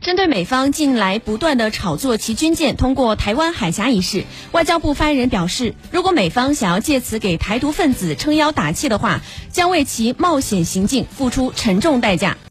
针对美方近来不断的炒作其军舰通过台湾海峡一事外交部发言人表示如果美方想要借此给台独分子撑腰打气的话将为其冒险行径付出沉重代价。